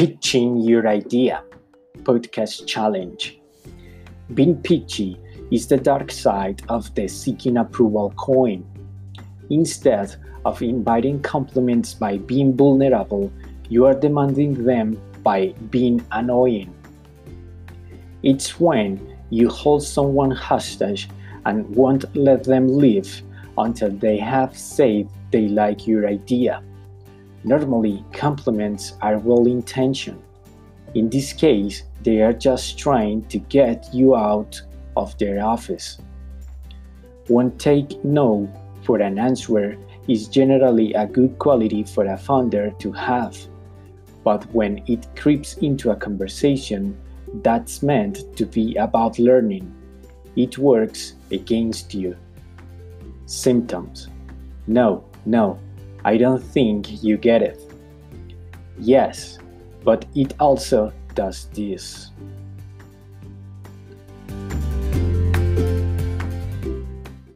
Pitching Your Idea podcast challenge. Being pitchy is the dark side of the seeking approval coin. Instead of inviting compliments by being vulnerable, you are demanding them by being annoying. It's when you hold someone hostage and won't let them leave until they have said they like your idea. Normally, compliments are well intentioned. In this case, they are just trying to get you out of their office. One take no for an answer is generally a good quality for a founder to have. But when it creeps into a conversation that's meant to be about learning, it works against you. Symptoms No, no, I don't think you get it. Yes, but it also does this.